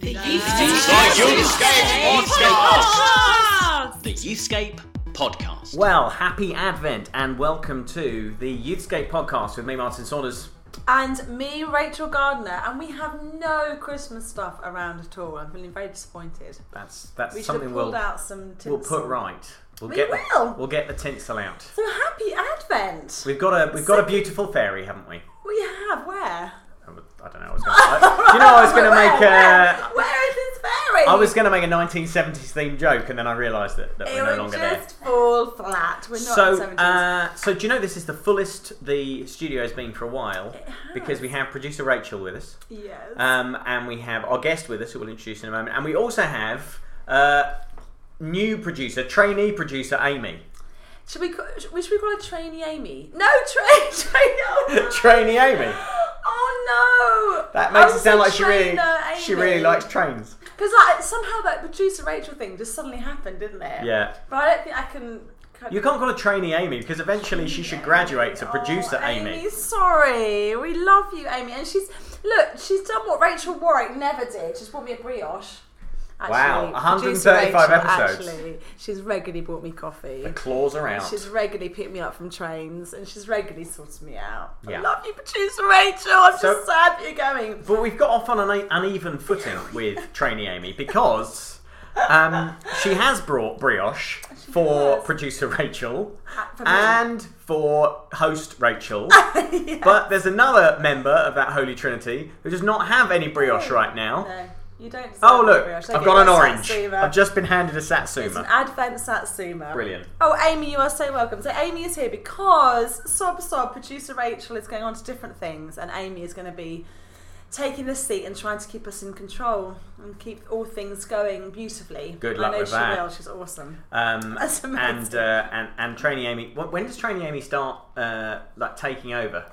The Youthscape Podcast. Oh, the Youthscape Podcast. Well, happy Advent and welcome to the Youthscape podcast with me, Martin Saunders. And me, Rachel Gardner, and we have no Christmas stuff around at all. I'm feeling very disappointed. That's that's We should something have pulled we'll out some tinsel. we'll put right. We'll We get will. The, we'll get the tinsel out. So happy Advent. We've got a we've got a beautiful fairy, haven't we? We have where? I don't know. I was going to. you know, I was going to make Where? a. Where is this fairy? I was going to make a 1970s themed joke, and then I realised that, that It we're no longer just fall flat. We're not there. in So, 70s. uh, so do you know this is the fullest the studio has been for a while It has. because we have producer Rachel with us. yes. Um, and we have our guest with us, who we'll introduce in a moment. And we also have uh, new producer, trainee producer Amy. Should we? Call, should we should we call her Trainee Amy? No, train, train. Oh, no. trainee Amy. Oh no! That makes it sound like she really, she really likes trains. Because like somehow that producer Rachel thing just suddenly happened, didn't it? Yeah. But I don't think I can. can You can't call her trainee Amy because eventually she should graduate to oh, producer oh, Amy. Sorry, we love you, Amy, and she's look. She's done what Rachel Warwick never did. She's brought me a brioche. Wow, Actually, 135 Rachel, episodes. Actually, she's regularly brought me coffee. The claws are out. She's regularly picked me up from trains, and she's regularly sorted me out. Yeah. I love you, producer Rachel. I'm So- just sad that you're going. But we've got off on an uneven footing with trainee Amy because um, she has brought brioche for has. producer Rachel Uh, for and for host Rachel. But there's another member of that holy trinity who does not have any brioche right now. No, you don't. Oh look. I've got an orange. satsuma. I've just been handed a satsuma. It's an. Advent Satsuma. Brilliant. Oh, Amy, you are so welcome. So, Amy is here because Sob Sob, producer Rachel, is going on to different things, and Amy is going to be taking the seat and trying to keep us in control and keep all things going beautifully. Good luck I know with she that. will. She's awesome. Um, That's amazing. and uh, and and trainee Amy. When does trainee Amy start uh, like taking over?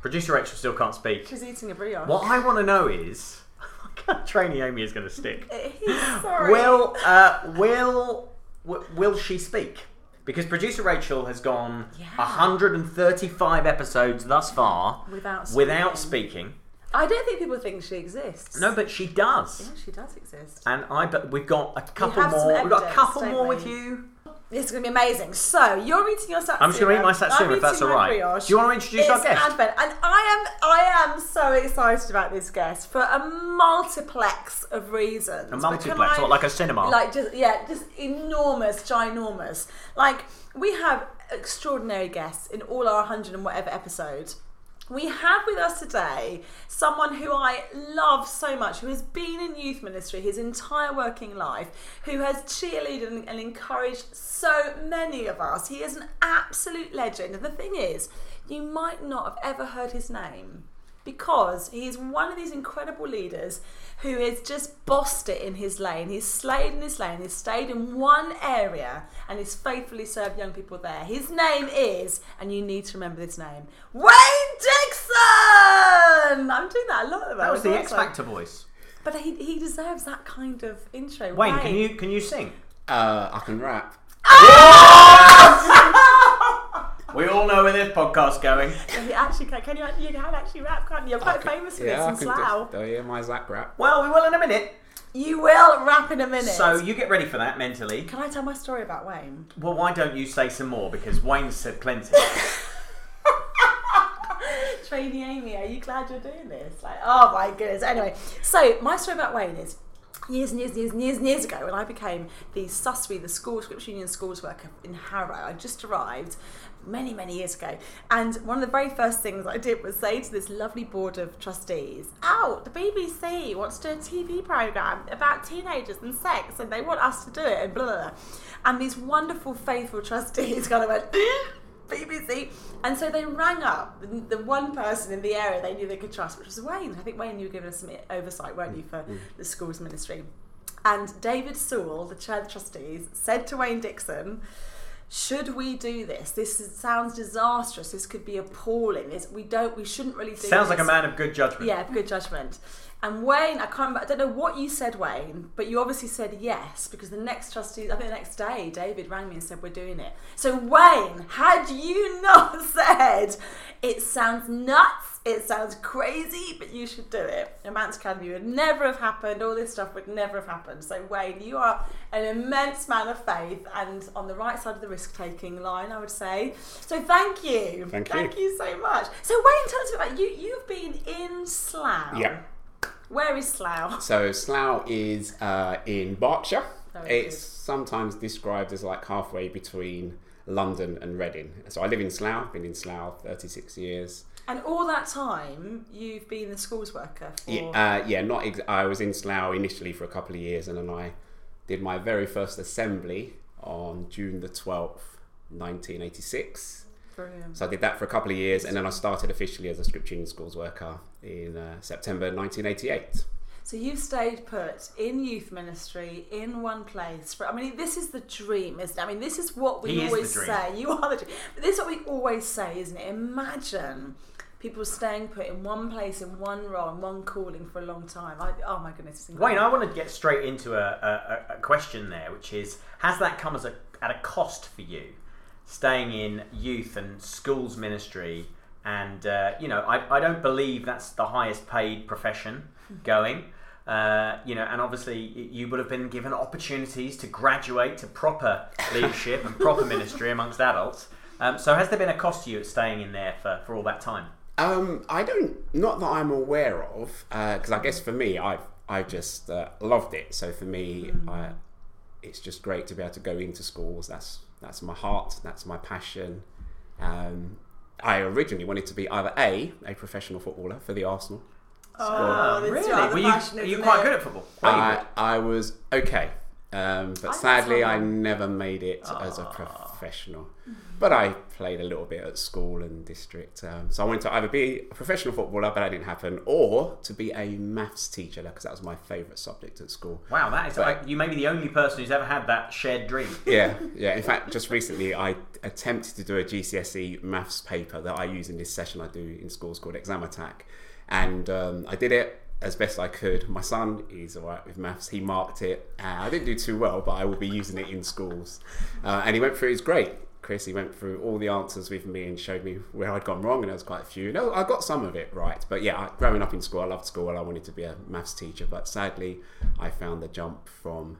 Producer Rachel still can't speak. She's eating a brioche. What I want to know is, trainee Amy is going to stick. Sorry. Will uh, will w- will she speak? Because producer Rachel has gone Yeah. 135 episodes thus far Without without speaking. speaking. I don't think people think she exists. No, but she does. Yeah, she does exist. And I but we've got a couple have some more. We've got a evidence, couple don't more we? with you. It's going to be amazing. So, you're eating your satsuma. I'm just going to eat my I'm satsuma if that's all my brioche. Do you want to introduce it's our guest? Advent, and I am I am so excited about this guest for a multiplex of reasons. A multiplex, I- what, like a cinema? Like just yeah, just enormous, ginormous. Like we have extraordinary guests in all our hundred and whatever episodes. We have with us today someone who I love so much, who has been in youth ministry his entire working life, who has cheerleaded and, and encouraged so many of us. He is an absolute legend. And the thing is, you might not have ever heard his name because he's one of these incredible leaders who has just bossed it in his lane. He's slayed in his lane. He's stayed in one area and he's faithfully served young people there. His name is, and you need to remember this name, Wayne Dixon. I'm doing that a lot. Of that was the also. X Factor voice. But he, he deserves that kind of intro. Wayne, can you can you sing? Uh, I can rap. We all know where this podcast's going. Can you actually can, can you you can actually rap? Can't you? You're quite famous for yeah, this in can Slough. do. Oh yeah, my Zach rap. Well, we will in a minute. You will rap in a minute. So you get ready for that mentally. can I tell my story about Wayne? Well, why don't you say some more? Because Wayne said plenty. Trainee Amy, are you glad you're doing this? Like, oh my goodness. Anyway, so my story about Wayne is years and years and years and years and years ago when I became the SUSWE, the School Scripture Union Schools worker in Harrow. I just arrived many, many years ago. And one of the very first things I did was say to this lovely board of trustees, Oh, the BBC wants to do a TV programme about teenagers and sex and they want us to do it and blah, blah, blah. And these wonderful, faithful trustees kind of went, BBC. And so they rang up the, one person in the area they knew they could trust, which was Wayne. I think Wayne, you were giving us some oversight, weren't you, for mm. the schools ministry? And David Sewell, the chair of the trustees, said to Wayne Dixon, should we do this? This is, sounds disastrous. This could be appalling. This, we don't. We shouldn't really do. Sounds like a man of good judgment. Yeah, good judgment. And Wayne, I can't. I don't know what you said, Wayne, but you obviously said yes because the next trustee, I think the next day, David rang me and said we're doing it. So Wayne, had you not said it sounds nuts, it sounds crazy, but you should do it, Romance Academy would never have happened. All this stuff would never have happened. So Wayne, you are an immense man of faith and on the right side of the risk-taking line, I would say. So thank you, Thank you. thank you so much. So Wayne, tell us about you. You've been in Slough. Yeah. Where is Slough? So Slough is uh, in Berkshire. Very it's good. sometimes described as like halfway between London and Reading. So I live in Slough. Been in Slough 36 years. And all that time, you've been the schools worker for. Yeah, uh, yeah. Not. Ex- I was in Slough initially for a couple of years, and then I did my very first assembly on June the 12th, 1986. Brilliant. So I did that for a couple of years, and then I started officially as a Scripture Union Schools worker in uh, September 1988. So you've stayed put in youth ministry in one place. For, I mean, this is the dream, isn't it? I mean, this is what we He always say. You are the dream. But this is what we always say, isn't it? Imagine people staying put in one place, in one role, in one calling for a long time. I, oh my goodness, it's Wayne. I want to get straight into a, a, a question there, which is: Has that come as a at a cost for you, staying in youth and schools ministry? And uh, you know, I, I don't believe that's the highest paid profession going. Uh, you know, and obviously you would have been given opportunities to graduate to proper leadership and proper ministry amongst adults. Um, so, has there been a cost to you at staying in there for, for all that time? Um, I don't, not that I'm aware of, because I guess for me, I've I've just uh, loved it. So for me, I, it's just great to be able to go into schools. That's that's my heart. That's my passion. Um, I originally wanted to be either a a professional footballer for the Arsenal. Oh, really? Were you, passionate, are you quite good at football? Were you I good? I was okay, um, but I sadly I never made it as a professional. But I played a little bit at school and district, um, so I wanted to either be a professional footballer, but that didn't happen, or to be a maths teacher because that was my favourite subject at school. Wow, that is But- you may be the only person who's ever had that shared dream. Yeah, yeah. In fact, just recently I attempted to do a GCSE maths paper that I use in this session I do in schools called Exam Attack, and um, I did it as best I could. My son is all right with maths; he marked it. Uh, I didn't do too well, but I will be using it in schools, uh, and he went through. It's great. Chris, he went through all the answers with me and showed me where I'd gone wrong, and there was quite a few. No, I got some of it right, but yeah, growing up in school, I loved school. I wanted to be a maths teacher, but sadly, I found the jump from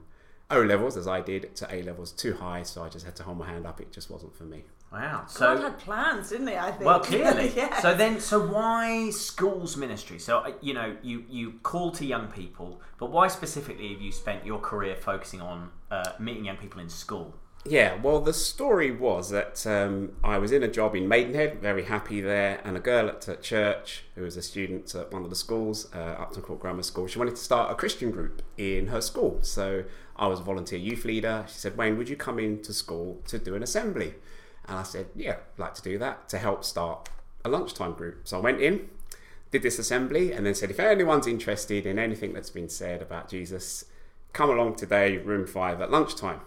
O levels as I did to A levels too high, so I just had to hold my hand up. It just wasn't for me. Wow. God So had plans, didn't he? I think. well, clearly. yeah. So then, so why schools ministry? So uh, you know, you you call to young people, but why specifically have you spent your career focusing on uh, meeting young people in school? Yeah, well, the story was that um, I was in a job in Maidenhead, very happy there, and a girl at, at church who was a student at one of the schools, uh, Upton Court Grammar School, she wanted to start a Christian group in her school. So I was a volunteer youth leader. She said, Wayne, would you come into school to do an assembly? And I said, Yeah, I'd like to do that to help start a lunchtime group. So I went in, did this assembly, and then said, If anyone's interested in anything that's been said about Jesus, come along today, room five at lunchtime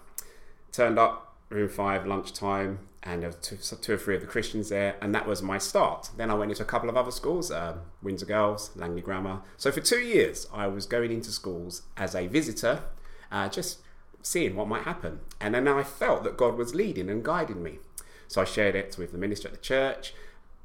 turned up room five lunchtime and there were two, two or three of the christians there and that was my start then i went into a couple of other schools um, windsor girls langley grammar so for two years i was going into schools as a visitor uh, just seeing what might happen and then i felt that god was leading and guiding me so i shared it with the minister at the church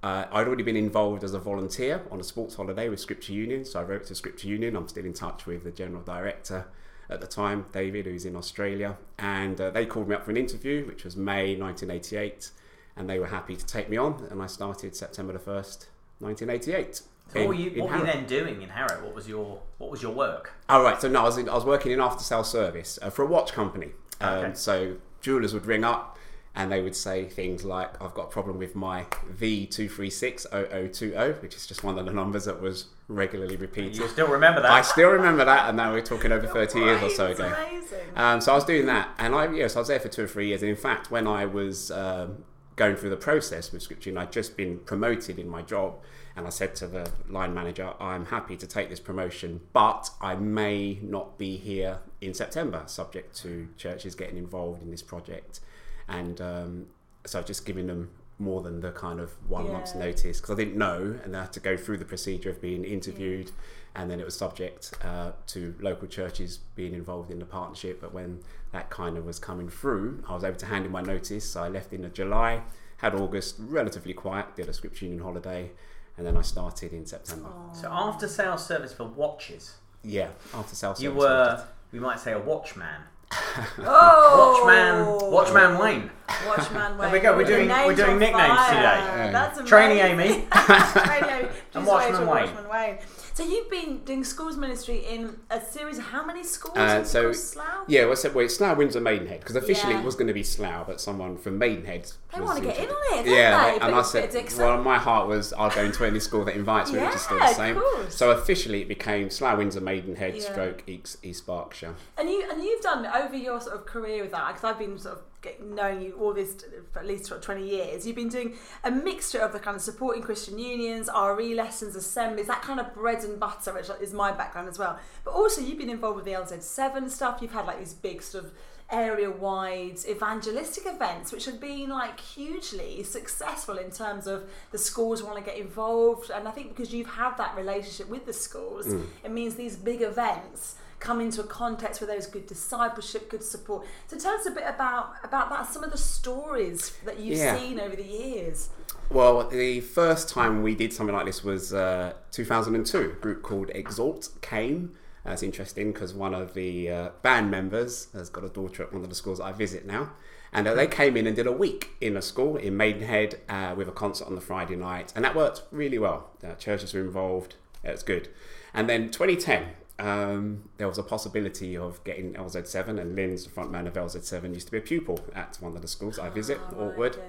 uh, I'd already been involved as a volunteer on a sports holiday with Scripture Union, so I wrote to Scripture Union. I'm still in touch with the general director at the time, David, who's in Australia, and uh, they called me up for an interview, which was May 1988, and they were happy to take me on, and I started September the 1st, 1988. So what were you what were you then doing in Harrow? What was your what was your work? Oh, right. So no, I was, in, I was working in after sales service uh, for a watch company. Um, Okay. So jewelers would ring up and they would say things like, I've got a problem with my V2360020, which is just one of the numbers that was regularly repeated. You still remember that? I still remember that, and now we're talking over 30 years or so ago. Amazing. Um, so I was doing that, and I yes, I was there for two or three years. And in fact, when I was um, going through the process with Scripture, and I'd just been promoted in my job, and I said to the line manager, "I'm happy to take this promotion, but I may not be here in September, subject to churches getting involved in this project." And um, so I've just given them more than the kind of one month's Yeah. notice because I didn't know, and I had to go through the procedure of being interviewed, and then it was subject uh, to local churches being involved in the partnership. But when that kind of was coming through, I was able to hand in my notice. So I left in July, had August relatively quiet, did a Scripture Union holiday, and then I started in September. So after sales service for watches, Yeah, after sales. you Service, I were, we might say, a watchman. Oh, Watchman, Watchman Wayne. Watchman Wayne. There we go, we're doing- we're doing nicknames fire. today. That's amazing. Training Amy. Training Amy. And Watchman Rachel, Wayne. Watchman Wayne. So you've been doing schools ministry in a series of how many schools? Uh, so Slough? yeah, well, so, well it's Slough, Windsor, Maidenhead because officially Yeah. it was going to be Slough, but someone from Maidenhead. They want to get in on it, don't Yeah, they? and But I said, well, my heart was I'll go into any school that invites me, which is still the Yeah, of same. course. So officially it became Slough, Windsor, Maidenhead, Yeah. stroke East, East Berkshire. And you and you've done over your sort of career with that because I've been sort of getting, knowing you all this for at least of twenty years. You've been doing a mixture of the kind of supporting Christian unions, RE lessons, assemblies, that kind of bread and butter, which is my background as well. But also you've been involved with the LZ7 stuff. You've had like these big sort of area wide evangelistic events which have been like hugely successful in terms of the schools want to get involved and I think because you've had that relationship with the schools mm. it means these big events come into a context where there's good discipleship, good support. So tell us a bit about about that, some of the stories that you've Yeah. seen over the years. Well, the first time we did something like this was uh, 2002. A group called Exalt came. That's interesting because one of the uh, band members has got a daughter at one of the schools I visit now. And uh, they came in and did a week in a school in Maidenhead uh, with a concert on the Friday night. And that worked really well. Uh, churches were involved. It was good. And then 2010, um, there was a possibility of getting LZ7, and Lindz the front man of LZ7 used to be a pupil at one of the schools I visit, right, Altwood. okay.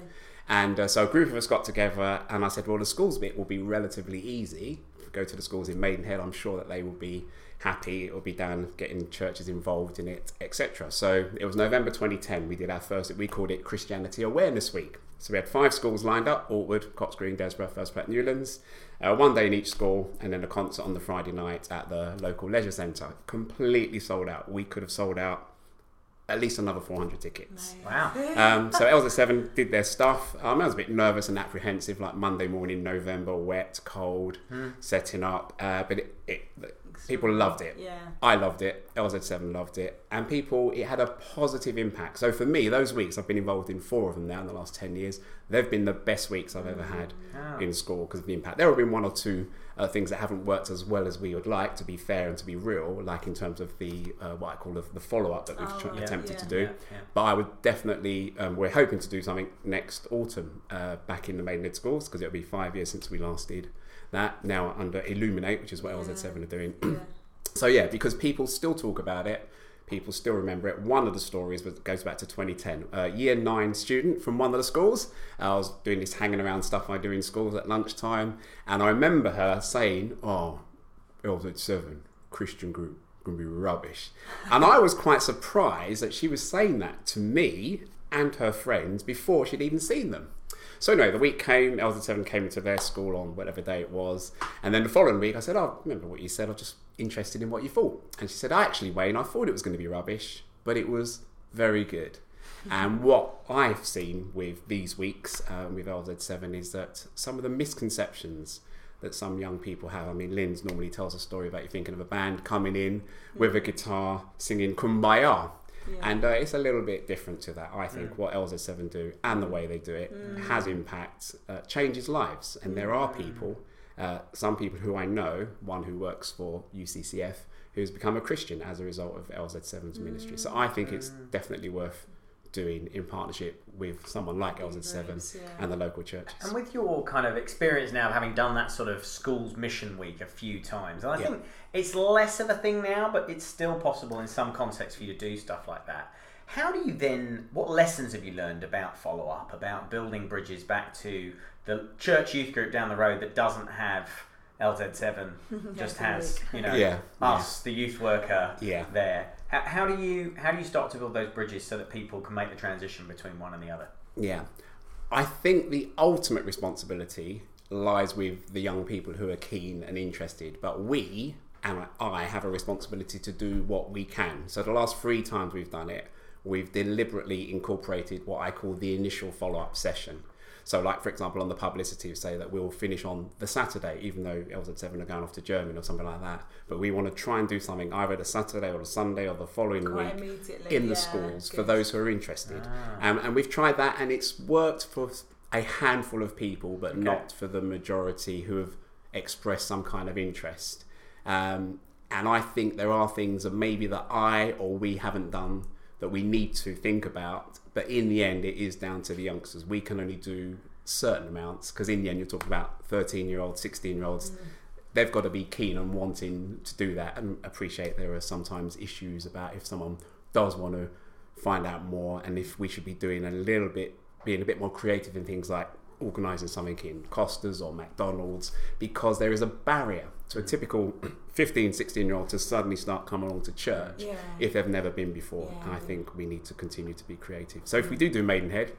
And uh, so a group of us got together, and I said, "Well, the schools bit will be relatively easy. Go to the schools in Maidenhead. I'm sure that they will be happy. It will be done, getting churches involved in it, etc." So it was November 2010. We did our first. We called it Christianity Awareness Week. So we had five schools lined up: Altwood, Cox Green, Desborough, Furze Platt, Newlands. Uh, one day in each school, and then a concert on the Friday night at the local leisure centre. Completely sold out. We could have sold out at least another 400 tickets. Wow. Um, so LZ7 did their stuff. Um, I was a bit nervous and apprehensive, like Monday morning, November, wet, cold, setting up. Uh, but it, it, people loved it. Yeah. I loved it. LZ7 loved it, and people. It had a positive impact. So for me, those weeks I've been involved in four of them now in the last ten years. They've been the best weeks I've ever had Wow. in school because of the impact. There have been one or two uh, things that haven't worked as well as we would like, to be fair and to be real, like in terms of the uh, what I call the, the follow up that we've Oh, tr- yeah, attempted yeah. to do. Yeah, yeah. But I would definitely, um, we're hoping to do something next autumn uh, back in the main Maidenhead schools because it'll be five years since we last did that. Now under Illuminate, which is what LZ7 are doing. Yeah. So yeah, because people still talk about it, people still remember it. One of the stories was, goes back to 2010. A year nine student from one of the schools. I was doing this hanging around stuff I do in schools at lunchtime, and I remember her saying, "Oh, LZ7 Christian group gonna be rubbish," and I was quite surprised that she was saying that to me and her friends before she'd even seen them. So anyway, the week came, LZ7 came into their school on whatever day it was. And then the following week I said, Oh, remember what you said, I'm just interested in what you thought. And she said, I Actually, Wayne, I thought it was going to be rubbish, but it was very good. And what I've seen with these weeks um, with LZ7 is that some of the misconceptions that some young people have. I mean, Lindz normally tells a story about you thinking of a band coming in with a guitar singing Kumbaya. Yeah. And uh, it's a little bit different to that. I think what LZ7 do and the way they do it has impact, uh, changes lives. And there are people, uh, some people who I know, one who works for UCCF, who's become a Christian as a result of LZ7's ministry. So I think it's definitely worth doing in partnership with someone like LZ7 yeah. and the local churches. And with your kind of experience now of having done that sort of schools mission week a few times, and I Yeah. think it's less of a thing now, but it's still possible in some contexts for you to do stuff like that. How do you then, what lessons have you learned about follow up, about building bridges back to the church youth group down the road that doesn't have LZ7, just has, you know, Yeah, us, the youth worker Yeah. there? How, do you how do you start to build those bridges so that people can make the transition between one and the other? Yeah. I think the ultimate responsibility lies with the young people who are keen and interested, but we and I have a responsibility to do what we can. So the last three times we've done it, we've deliberately incorporated what I call the initial follow up session. So, like for example, on the publicity, say that we'll finish on the Saturday, even though LZ7 are going off to Germany or something like that. But we want to try and do something either the Saturday or the Sunday or the following Quite week immediately. in the yeah, schools for those who are interested. Ah. Um, and we've tried that, and it's worked for a handful of people, but Okay. not for the majority who have expressed some kind of interest. Um, and I think there are things that maybe that I or we haven't done that we need to think about. But in the end, it is down to the youngsters. We can only do certain amounts because in the end, you're talking about 13 year olds, 16 year olds. Mm. They've got to be keen on wanting to do that and appreciate there are sometimes issues about if someone does want to find out more and if we should be doing a little bit, being a bit more creative in things like organising something in Costa's or McDonald's because there is a barrier to a mm. typical 15, 16 year old to suddenly start coming along to church Yeah. if they've never been before. Yeah. And I think we need to continue to be creative. So if we mm. do do Maidenhead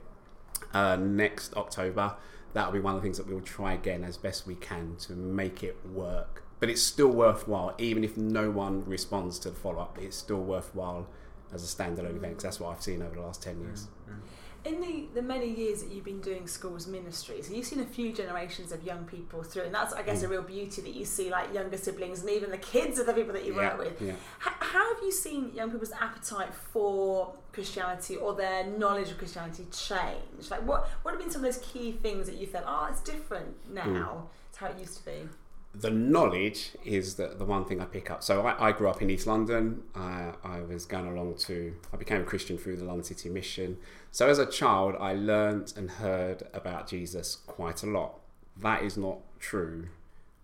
uh, next October, that'll be one of the things that we'll try again as best we can to make it work. But it's still worthwhile, even if no one responds to the follow up. It's still worthwhile as a standalone event 'cause that's what I've seen over the last ten years. Mm, In the, the many years that you've been doing schools ministry, so you've seen a few generations of young people through, and that's, I guess, a mm. real beauty that you see, like younger siblings and even the kids of the people that you Yeah, work with. yeah. H- how have you seen young people's appetite for Christianity or their knowledge of Christianity change? Like, what what have been some of those key things that you felt, oh, it's different mm. now to how it used to be? The knowledge is the, the one thing I pick up. So I, I grew up in East London. I, I was going along to, I became a Christian through the London City Mission. So as a child, I learnt and heard about Jesus quite a lot. That is not true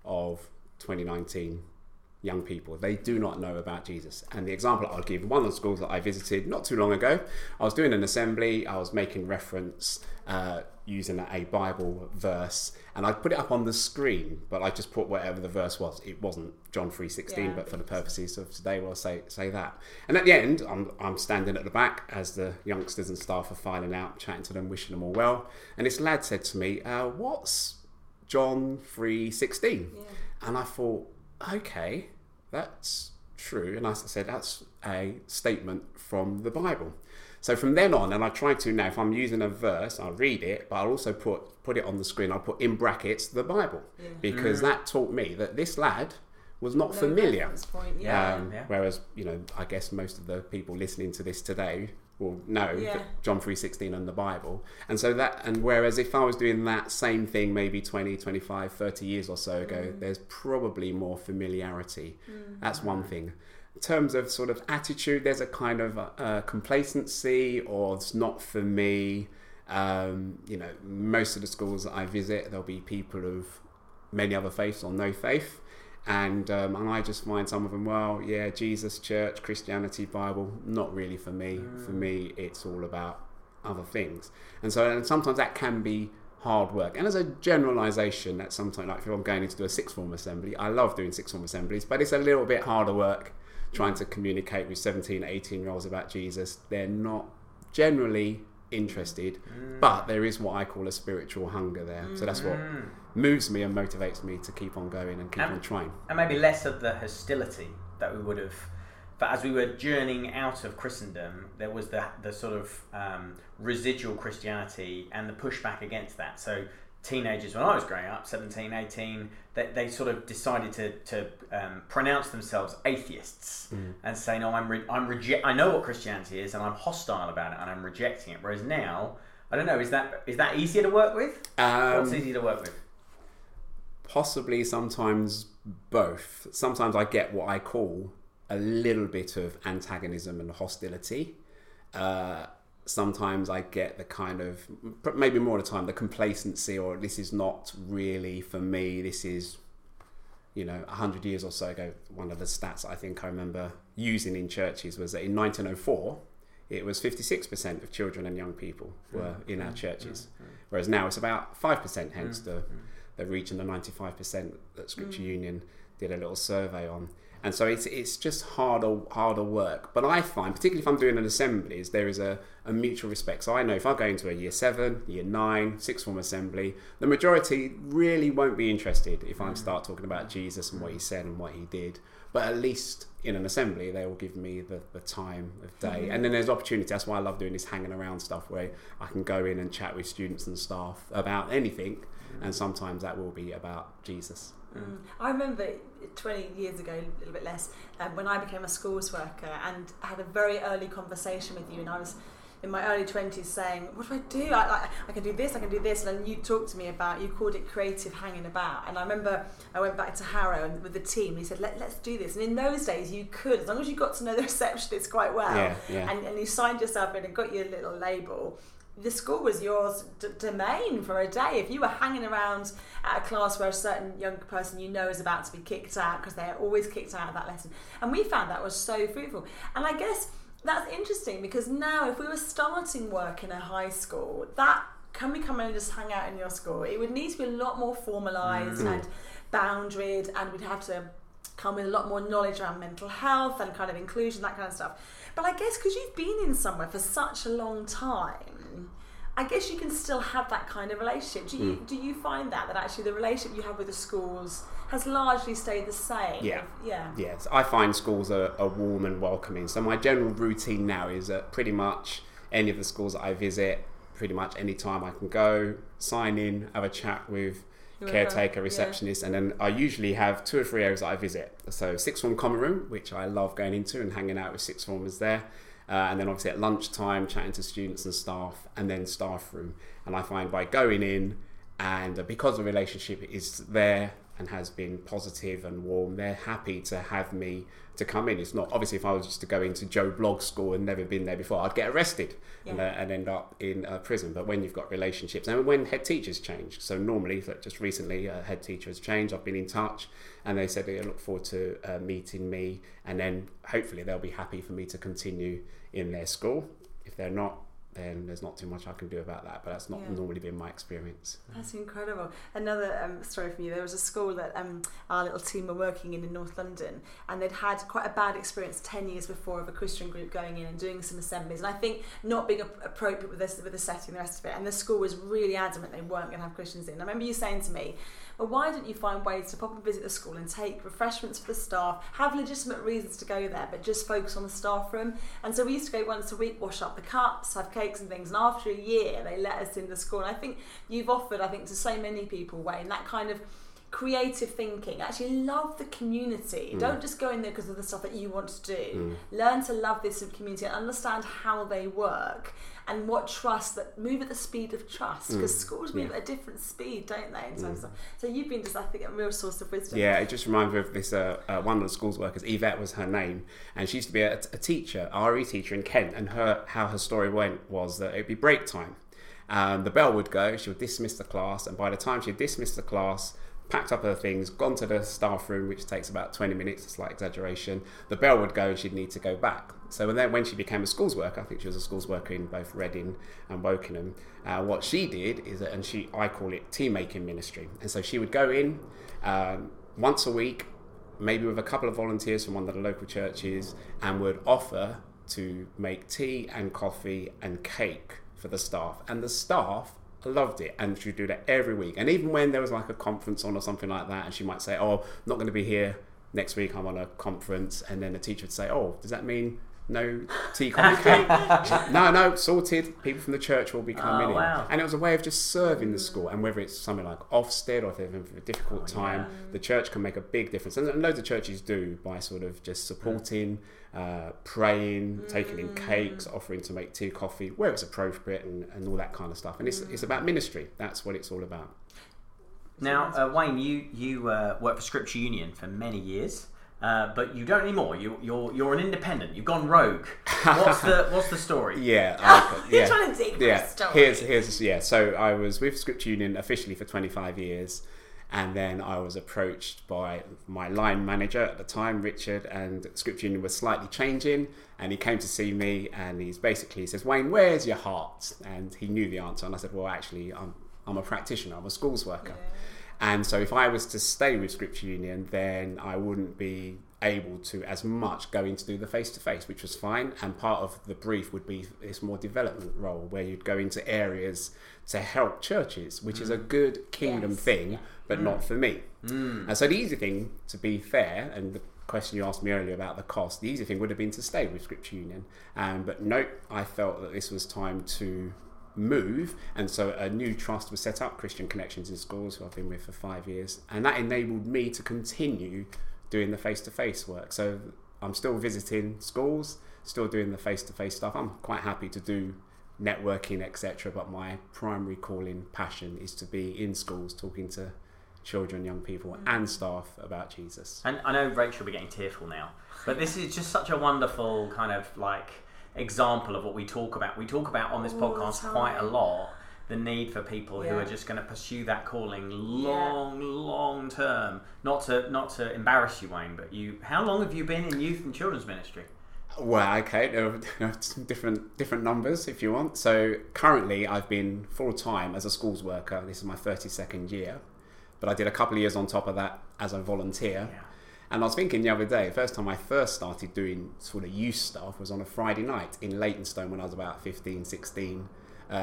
of 2019 young people. They do not know about Jesus. And the example I'll give, one of the schools that I visited not too long ago, I was doing an assembly, I was making reference uh, using a Bible verse, and I put it up on the screen, but I just put whatever the verse was. It wasn't John 3.16, Yeah, but for the purposes of today, we'll say, say that. And at the end, I'm, I'm standing at the back as the youngsters and staff are filing out, chatting to them, wishing them all well. And this lad said to me, uh, what's John 3.16? Yeah. And I thought, okay, that's true. And as I said, that's a statement from the Bible. So from then on, and I try to now, if I'm using a verse, I'll read it, but I'll also put put it on the screen. I'll put in brackets the Bible Yeah. because that taught me that this lad was not No familiar. Point. Yeah. Um, Yeah. Whereas, you know, I guess most of the people listening to this today will know Yeah. John 3.16 and the Bible. And so that, and whereas if I was doing that same thing maybe 20, 25, 30 years or so ago, Mm. there's probably more familiarity. That's one thing. In terms of sort of attitude, there's a kind of uh, complacency or it's not for me. Um, you know, most of the schools that I visit, there'll be people of many other faiths or no faith and um, and I just find some of them well yeah Jesus church Christianity Bible not really for me. For me it's all about other things. And so and sometimes that can be hard work. And as a generalization that's sometimes like if I'm going to do a sixth form assembly I love doing sixth form assemblies but it's a little bit harder work trying to communicate with 17 18 year olds about Jesus. They're not generally interested but there is what I call a spiritual hunger there so that's what Mm. moves me and motivates me to keep on going and keep Um, on trying. and maybe less of the hostility that we would have. But as we were journeying out of Christendom, there was the the sort of um, residual Christianity and the pushback against that. So teenagers, when I was growing up, 17, 18, they, they sort of decided to, to um, pronounce themselves atheists and say, no, I'm, re- I'm reject. I know what Christianity is and I'm hostile about it and I'm rejecting it. Whereas now, I don't know, is that is that easier to work with? What's Um, easier to work with? possibly sometimes both. Sometimes I get what I call a little bit of antagonism and hostility. Uh, sometimes I get the kind of, maybe more of the time, the complacency or this is not really for me. This is, you know, 100 years or so ago, one of the stats I think I remember using in churches was that in 1904, it was 56% of children and young people were in our churches. Whereas now it's about 5%, hence the, they're reaching the 95% that Scripture mm. Union did a little survey on. And so it's, it's just harder harder work. But I find, particularly if I'm doing an assemblies, there is a, a mutual respect. So I know if I go into a year seven, year nine, sixth form assembly, the majority really won't be interested if I mm. start talking about Jesus and what he said and what he did. but at least in an assembly they will give me the, the time of day mm-hmm. and then there's opportunity that's why i love doing this hanging around stuff where i can go in and chat with students and staff about anything mm. and sometimes that will be about jesus Mm. I remember 20 years ago, a little bit less, um, when I became a schools worker and had a very early conversation with you, and I was in my early 20s saying, What do I do? I, I, I can do this, I can do this. And then you talked to me about, you called it creative hanging about. And I remember I went back to Harrow and with the team, and he said, Let, Let's do this. And in those days, you could, as long as you got to know the receptionist quite well, Yeah, yeah. And, and you signed yourself in and got your little label the school was yours d- domain for a day. If you were hanging around at a class where a certain young person you know is about to be kicked out because they're always kicked out of that lesson, and we found that was so fruitful. And I guess that's interesting because now if we were starting work in a high school, that can we come in and just hang out in your school? It would need to be a lot more formalised mm. and boundaried, and we'd have to come with a lot more knowledge around mental health and kind of inclusion, that kind of stuff. But I guess because you've been in somewhere for such a long time, I guess you can still have that kind of relationship. Do you hmm. do you find that that actually the relationship you have with the schools has largely stayed the same? Yeah. Yeah. Yes, I find schools are, are warm and welcoming. So my general routine now is that pretty much any of the schools that I visit, pretty much any time I can go, sign in, have a chat with Whoever, caretaker, yeah. receptionist, and then I usually have two or three areas that I visit. So sixth form common room, which I love going into and hanging out with sixth formers there. Uh, and then obviously at lunchtime, chatting to students and staff, and then staff room. And I find by going in, and uh, because the relationship is there and has been positive and warm, they're happy to have me to come in. It's not obviously if I was just to go into Joe Blogg school and never been there before, I'd get arrested and, uh, and end up in uh, prison. But when you've got relationships and when head teachers change, so normally like just recently a head teacher has changed. I've been in touch and they said they look forward to uh, meeting me and then hopefully they'll be happy for me to continue in their school. If they're not, then there's not too much I can do about that. But that's not Yeah. normally been my experience. That's incredible. Another um, story from you. There was a school that um, our little team were working in in North London, and they'd had quite a bad experience ten years before of a Christian group going in and doing some assemblies, and I think not being appropriate with this with the setting, the rest of it. And the school was really adamant they weren't going to have Christians in. I remember you saying to me, "Well, why don't you find ways to pop and visit the school and take refreshments for the staff, have legitimate reasons to go there, but just focus on the staff room?" And so we used to go once a week, wash up the cups, have cakes and things. And after a year, they let us in the school. And I think you've offered, I think, to so many people, Wayne, that kind of creative thinking. Actually, love the community. Mm. Don't just go in there because of the stuff that you want to do. Mm. Learn to love this community and understand how they work and what trust that move at the speed of trust because schools move Yeah. at a different speed, don't they? Terms of, so you've been just, I think, a real source of wisdom. Yeah, it just reminds me of this. Uh, uh, one of the schools workers, Yvette was her name, and she used to be a, a teacher, RE teacher in Kent. And her how her story went was that it'd be break time. Um, the bell would go, she would dismiss the class, and by the time she had dismissed the class, packed up her things, gone to the staff room, which takes about 20 minutes, a slight exaggeration, the bell would go and she'd need to go back. So when then when she became a schools worker, I think she was a schools worker in both Reading and Wokingham, uh, what she did is and she I call it tea making ministry. And so she would go in um, once a week, maybe with a couple of volunteers from one of the local churches, and would offer to make tea and coffee and cake for the staff. And the staff loved it and she'd do that every week. And even when there was like a conference on or something like that, and she might say, Oh, I'm not going to be here next week, I'm on a conference. And then the teacher would say, Oh, does that mean no tea, coffee, cake? no, no, sorted. People from the church will be coming Oh, in. And it was a way of just serving the school. And whether it's something like Ofsted or if they're having a difficult time, the church can make a big difference. And loads of churches do by sort of just supporting, uh, praying, taking in cakes, offering to make tea, coffee, where it's appropriate, and, and all that kind of stuff. And it's, it's about ministry. That's what it's all about. Now, uh, Wayne, you you uh, worked for Scripture Union for many years, uh, but you don't anymore. You, you're you're an independent. You've gone rogue. What's the what's the story? Yeah. I- you're yeah. trying to dig for yeah, a story. here's here's yeah. So I was with Scripture Union officially for 25 years, and then I was approached by my line manager at the time, Richard, and Scripture Union was slightly changing, and he came to see me, and he's basically he says, Wayne, where's your heart? And he knew the answer, and I said, well, actually, I'm I'm a practitioner, I'm a schools worker. And so, if I was to stay with Scripture Union, then I wouldn't be able to as much go in to do the face to face, which was fine. And part of the brief would be this more development role where you'd go into areas to help churches, which is a mm. good kingdom Yes, thing, but mm. not for me. Mm. And so, the easy thing, to be fair, and the question you asked me earlier about the cost, the easy thing would have been to stay with Scripture Union. Um, but nope, I felt that this was time to move, and so a new trust was set up, Christian Connections in Schools, who I've been with for five years, and that enabled me to continue doing the face-to-face work. So I'm still visiting schools, still doing the face-to-face stuff. I'm quite happy to do networking, etc. But my primary calling passion is to be in schools, talking to children, young people, mm. and staff about Jesus. And I know Rachel will be getting tearful now, but this is just such a wonderful kind of like example of what we talk about. We talk about on this All podcast quite a lot the need for people who are just going to pursue that calling long, long term. Not to not to embarrass you, Wayne, but you. How long have you been in youth and children's ministry? Well, okay, there are there are some different different numbers if you want. So currently, I've been full time as a schools worker. This is my thirty second year, but I did a couple of years on top of that as a volunteer. Yeah. And I was thinking the other day, first time I first started doing sort of youth stuff was on a Friday night in Leytonstone when I was about 15, 16. Uh,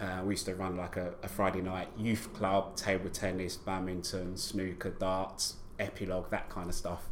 uh, we used to run like a, a Friday night youth club, table tennis, badminton, snooker, darts, epilogue, that kind of stuff.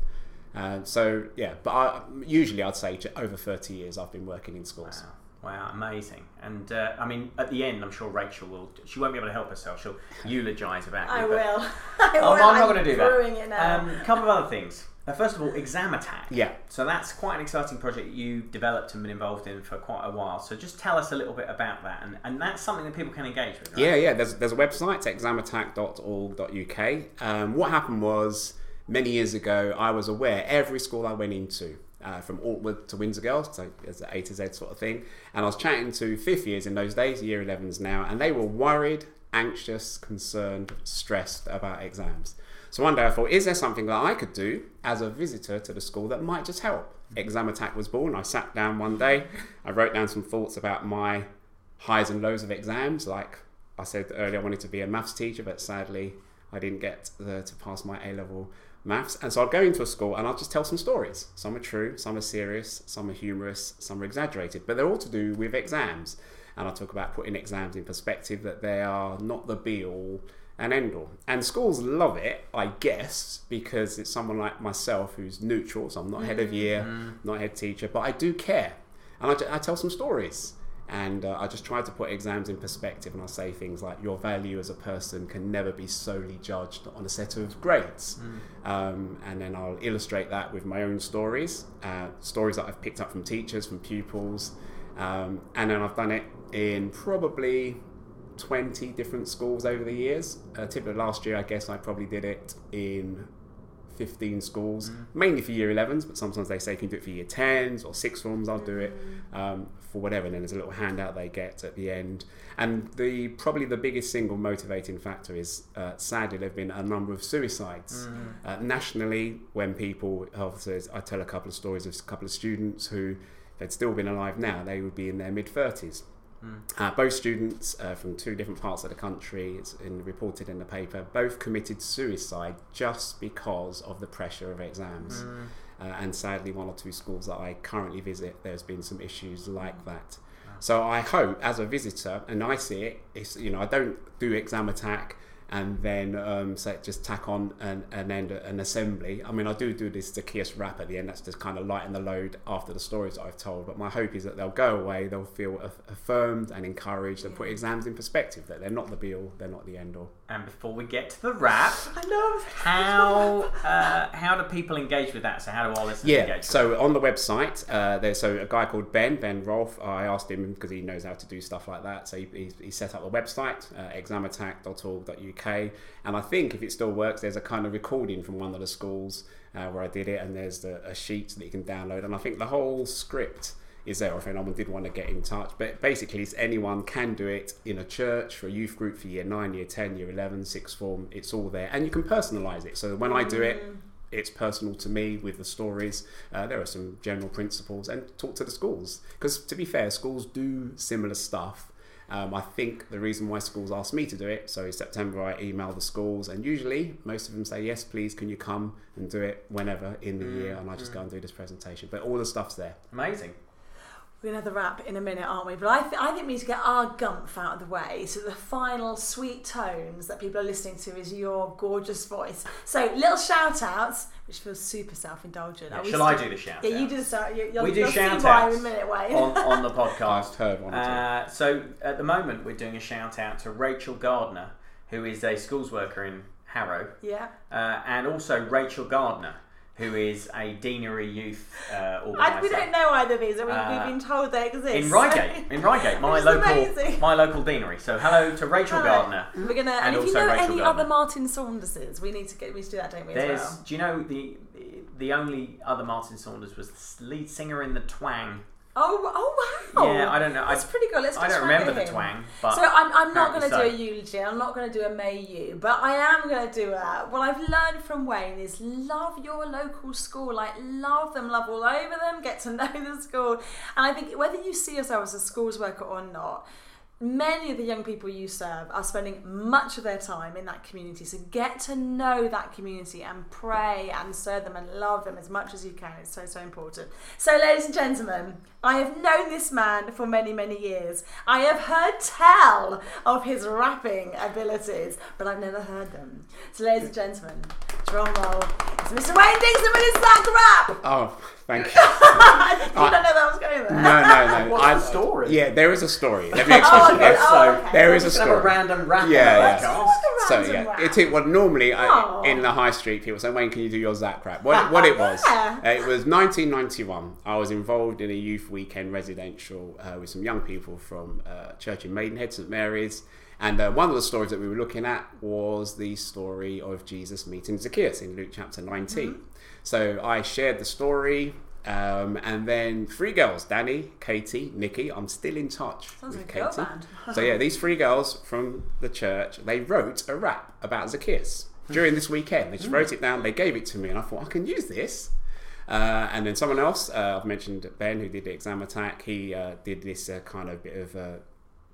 Uh, so yeah, but I, usually I'd say over 30 years I've been working in schools. Wow. Wow, amazing. And uh, I mean, at the end, I'm sure Rachel will. She won't be able to help herself. She'll eulogise about I you. but- will. I Oh, will. I'm not going to do that. It. Um, a couple of other things. Uh, first of all, Exam Attack. Yeah. So that's quite an exciting project that you developed and been involved in for quite a while. So just tell us a little bit about that, and, and that's something that people can engage with. Right? Yeah, yeah. There's there's a website, it's examattack.org.uk. Um, what happened was many years ago, I was aware every school I went into, uh, from Altwood to Windsor Girls, so it's an A to Z sort of thing, and I was chatting to fifth years in those days, year 11s now, and they were worried, anxious, concerned, stressed about exams. So one day I thought, is there something that I could do as a visitor to the school that might just help? Exam Attack was born. I sat down one day, I wrote down some thoughts about my highs and lows of exams. Like I said earlier, I wanted to be a maths teacher, but sadly, I didn't get the, to pass my A level maths. And so I'd go into a school and I'd just tell some stories. Some are true, some are serious, some are humorous, some are exaggerated, but they're all to do with exams. And I talk about putting exams in perspective that they are not the be all and end all. And schools love it, I guess, because it's someone like myself who's neutral, so I'm not head of year, mm. not head teacher, but I do care. And I, I tell some stories. And uh, I just try to put exams in perspective, and I say things like, Your value as a person can never be solely judged on a set of grades. Um, and then I'll illustrate that with my own stories, uh, stories that I've picked up from teachers, from pupils. Um, and then I've done it in probably 20 different schools over the years. Uh, typically, last year, I guess I probably did it in 15 schools, mainly for year 11s, but sometimes they say you can do it for year 10s or sixth forms. I'll do it um, for whatever. And then there's a little handout they get at the end. And the probably the biggest single motivating factor is uh, sadly, there have been a number of suicides uh, nationally when people, obviously, I tell a couple of stories of a couple of students who, if they'd still been alive now, they would be in their mid 30s. Uh, both students uh, from two different parts of the country, it's in, reported in the paper, both committed suicide just because of the pressure of exams. Uh, and sadly, one or two schools that I currently visit, there's been some issues like that. So I hope, as a visitor, and I see it, it's you know I don't do exam attack and then um, say just tack on an, an end an assembly. I mean, I do do this Zacchaeus rap at the end. That's just kind of lighten the load after the stories that I've told. But my hope is that they'll go away, they'll feel aff- affirmed and encouraged, and put exams in perspective. That they're not the be all, they're not the end all. And before we get to the rap, I love how uh, how do people engage with that? So how do our listeners Yeah, engage? With so on the website, uh, there's so a guy called Ben, Ben Rolfe. I asked him because he knows how to do stuff like that. So he, he, he set up the website, uh, examattack.org.uk. And I think if it still works, there's a kind of recording from one of the schools uh, where I did it, and there's the, a sheet that you can download. And I think the whole script is there if anyone did want to get in touch. But basically, it's anyone can do it in a church, for a youth group, for year 9, year 10, year 11, sixth form. It's all there. And you can personalise it. So when I do it, it's personal to me with the stories. Uh, there are some general principles and talk to the schools because to be fair, schools do similar stuff. Um, I think the reason why schools asked me to do it, so in September I email the schools, and usually most of them say yes, please, can you come and do it whenever in the year, and I just go and do this presentation. But all the stuff's there. Amazing. We're gonna have the rap in a minute, aren't we? But I, th- I think we need to get our gumph out of the way so the final sweet tones that people are listening to is your gorgeous voice. So little shout outs, which feels super self indulgent. Yeah, shall I do the shout Yeah, you do the shout. You, you'll, We do you'll see shout why outs in a minute, Wayne. on, on the I've podcast. heard one or two. Uh, so at the moment, we're doing a shout out to Rachel Gardner, who is a schools worker in Harrow, yeah. uh, and also Rachel Gardner, who is a deanery youth uh, organiser. we don't know either of these. I mean, Uh, we've been told they exist. in Reigate, in Reigate, my local, amazing. my local deanery. So hello to Rachel. Gardner. We're gonna, And and, if you know Rachel any Gardner. other Martin Saunderses, we need to get we need to do that, don't we? There's, As well. do you know the the only other Martin Saunders was the lead singer in the Twang. Oh, oh wow! Yeah, I don't know. I- pretty good. Let's I don't remember the. Twang, but So I'm, I'm not going to do a eulogy. I'm not going to do a may you, but I am going to do a. What I've learned from Wayne is love your local school. Like love them, love all over them. Get to know the school, and I think whether you see yourself as a schools worker or not. Many of the young people you serve are spending much of their time in that community. So get to know that community and pray and serve them and love them as much as you can. It's so, so important. So, ladies and gentlemen, I have known this man for many, many years. I have heard tell of his rapping abilities, but I've never heard them. So, ladies and gentlemen, drum roll. It's Mr. Wayne Dixon with his Zach rap. Oh, thank you. you don't know that was going there. No, no, no. What's I- the story? Yeah, there is a story. Let me explain. Oh, to you. okay. Yes. Oh, okay. There is a Just have story. a random rap Yeah, on yeah. podcast. So yeah, rap. it, it well normally I, in the high street people say, "Wayne, can you do your Zach rap?" What, what it was, Yeah. uh, it was 1991. I was involved in a youth weekend residential uh, with some young people from uh, church in Maidenhead, St Mary's, and uh, one of the stories that we were looking at was the story of Jesus meeting Zacchaeus in Luke chapter 19. Mm-hmm. So I shared the story. Um, and then three girls, Danny, Katie, Nikki. I'm still in touch Sounds with like Katie. So yeah, these three girls from the church, they wrote a rap about Zacchaeus during this weekend. They just wrote it down, they gave it to me, and I thought I can use this. Uh, and then someone else, uh, I've mentioned Ben, who did the exam attack. He uh, did this uh, kind of bit of uh,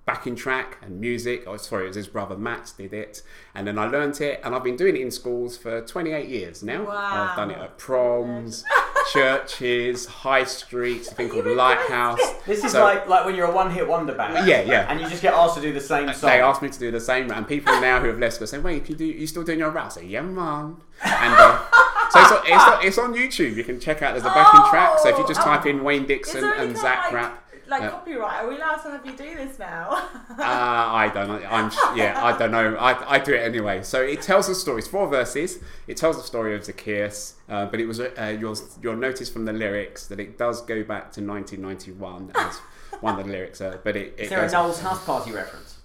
backing track and music. Oh, sorry, it was his brother Matt did it. And then I learnt it, and I've been doing it in schools for 28 years now. Wow. I've done it at proms, churches, high streets, a thing called Lighthouse. This is So- like like when you're a one-hit wonder band. Yeah, yeah. And you just get asked to do the same song. They asked me to do the same, and people now who have left go say, "Wait, you do? You still doing your rap?" I say, "Yeah, man." And uh, so it's on, it's, on, it's on YouTube. You can check out. There's a backing track. So if you just Oh. type in Wayne Dixon there any and kind Zach like, rap, Like Uh, copyright? Are we allowed to have you do this now? uh, I don't know. I'm yeah, I don't know. I, I do it anyway. So it tells the story. It's four verses. It tells the story of Zacchaeus, uh, but it was uh, you'll you'll notice from the lyrics that it does go back to 1991 as one of the lyrics. Uh, but it, it Is there a goes, Noel's House Party reference?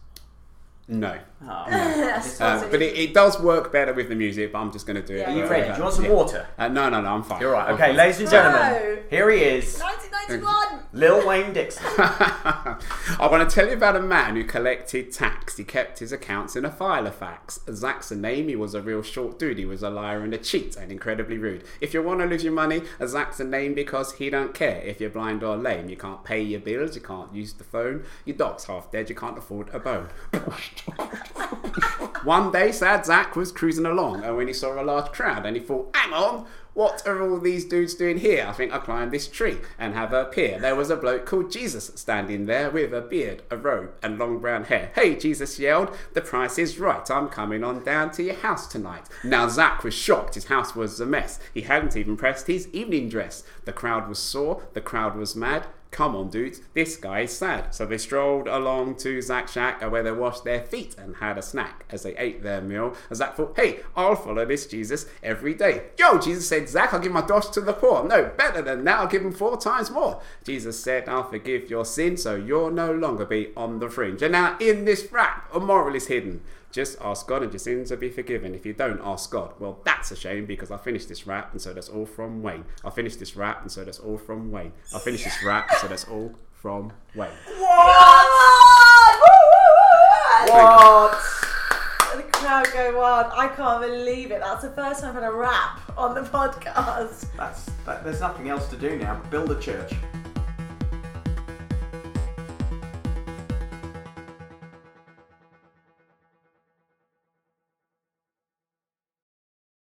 No. Oh. That's Uh, but it, it does work better with the music, but I'm just going to do it. Are you ready? Do you want some Yeah. water? Uh, no, no, no, I'm fine. You're right. Okay, ladies and gentlemen, No. here he is, 1991. Lil Wayne Dixon. I want to tell you about a man who collected tax. He kept his accounts in a file of facts. Zach's a name. He was a real short dude. He was a liar and a cheat and incredibly rude. If you want to lose your money, Zach's a name because he don't care. If you're blind or lame, you can't pay your bills, you can't use the phone, your dog's half dead, you can't afford a bone. One day, sad Zach was cruising along, and when he saw a large crowd, and he thought, "Hang on, what are all these dudes doing here? I think I'll climb this tree and have a peer." There was a bloke called Jesus standing there with a beard, a robe, and long brown hair. "Hey," Jesus yelled, "the price is right. I'm coming on down to your house tonight." Now Zach was shocked. His house was a mess. He hadn't even pressed his evening dress. The crowd was sore. The crowd was mad. Come on, dudes, this guy is sad. So they strolled along to Zach's shack uh, where they washed their feet and had a snack as they ate their meal. And Zach thought, hey, I'll follow this Jesus every day. Yo, Jesus said, Zach, I'll give my dosh to the poor. No, better than that, I'll give him four times more. Jesus said, I'll forgive your sin so you'll no longer be on the fringe. And now in this rap, a moral is hidden. Just ask God and your sins will be forgiven. If you don't ask God, well, that's a shame because I finished this rap and so that's all from Wayne. I finished this rap and so that's all from Wayne. I finished this rap and so that's all from Wayne. What? The crowd go wild. I can't believe it. That's the first time I've had a rap on the podcast. That's that, there's nothing else to do now. Build a church.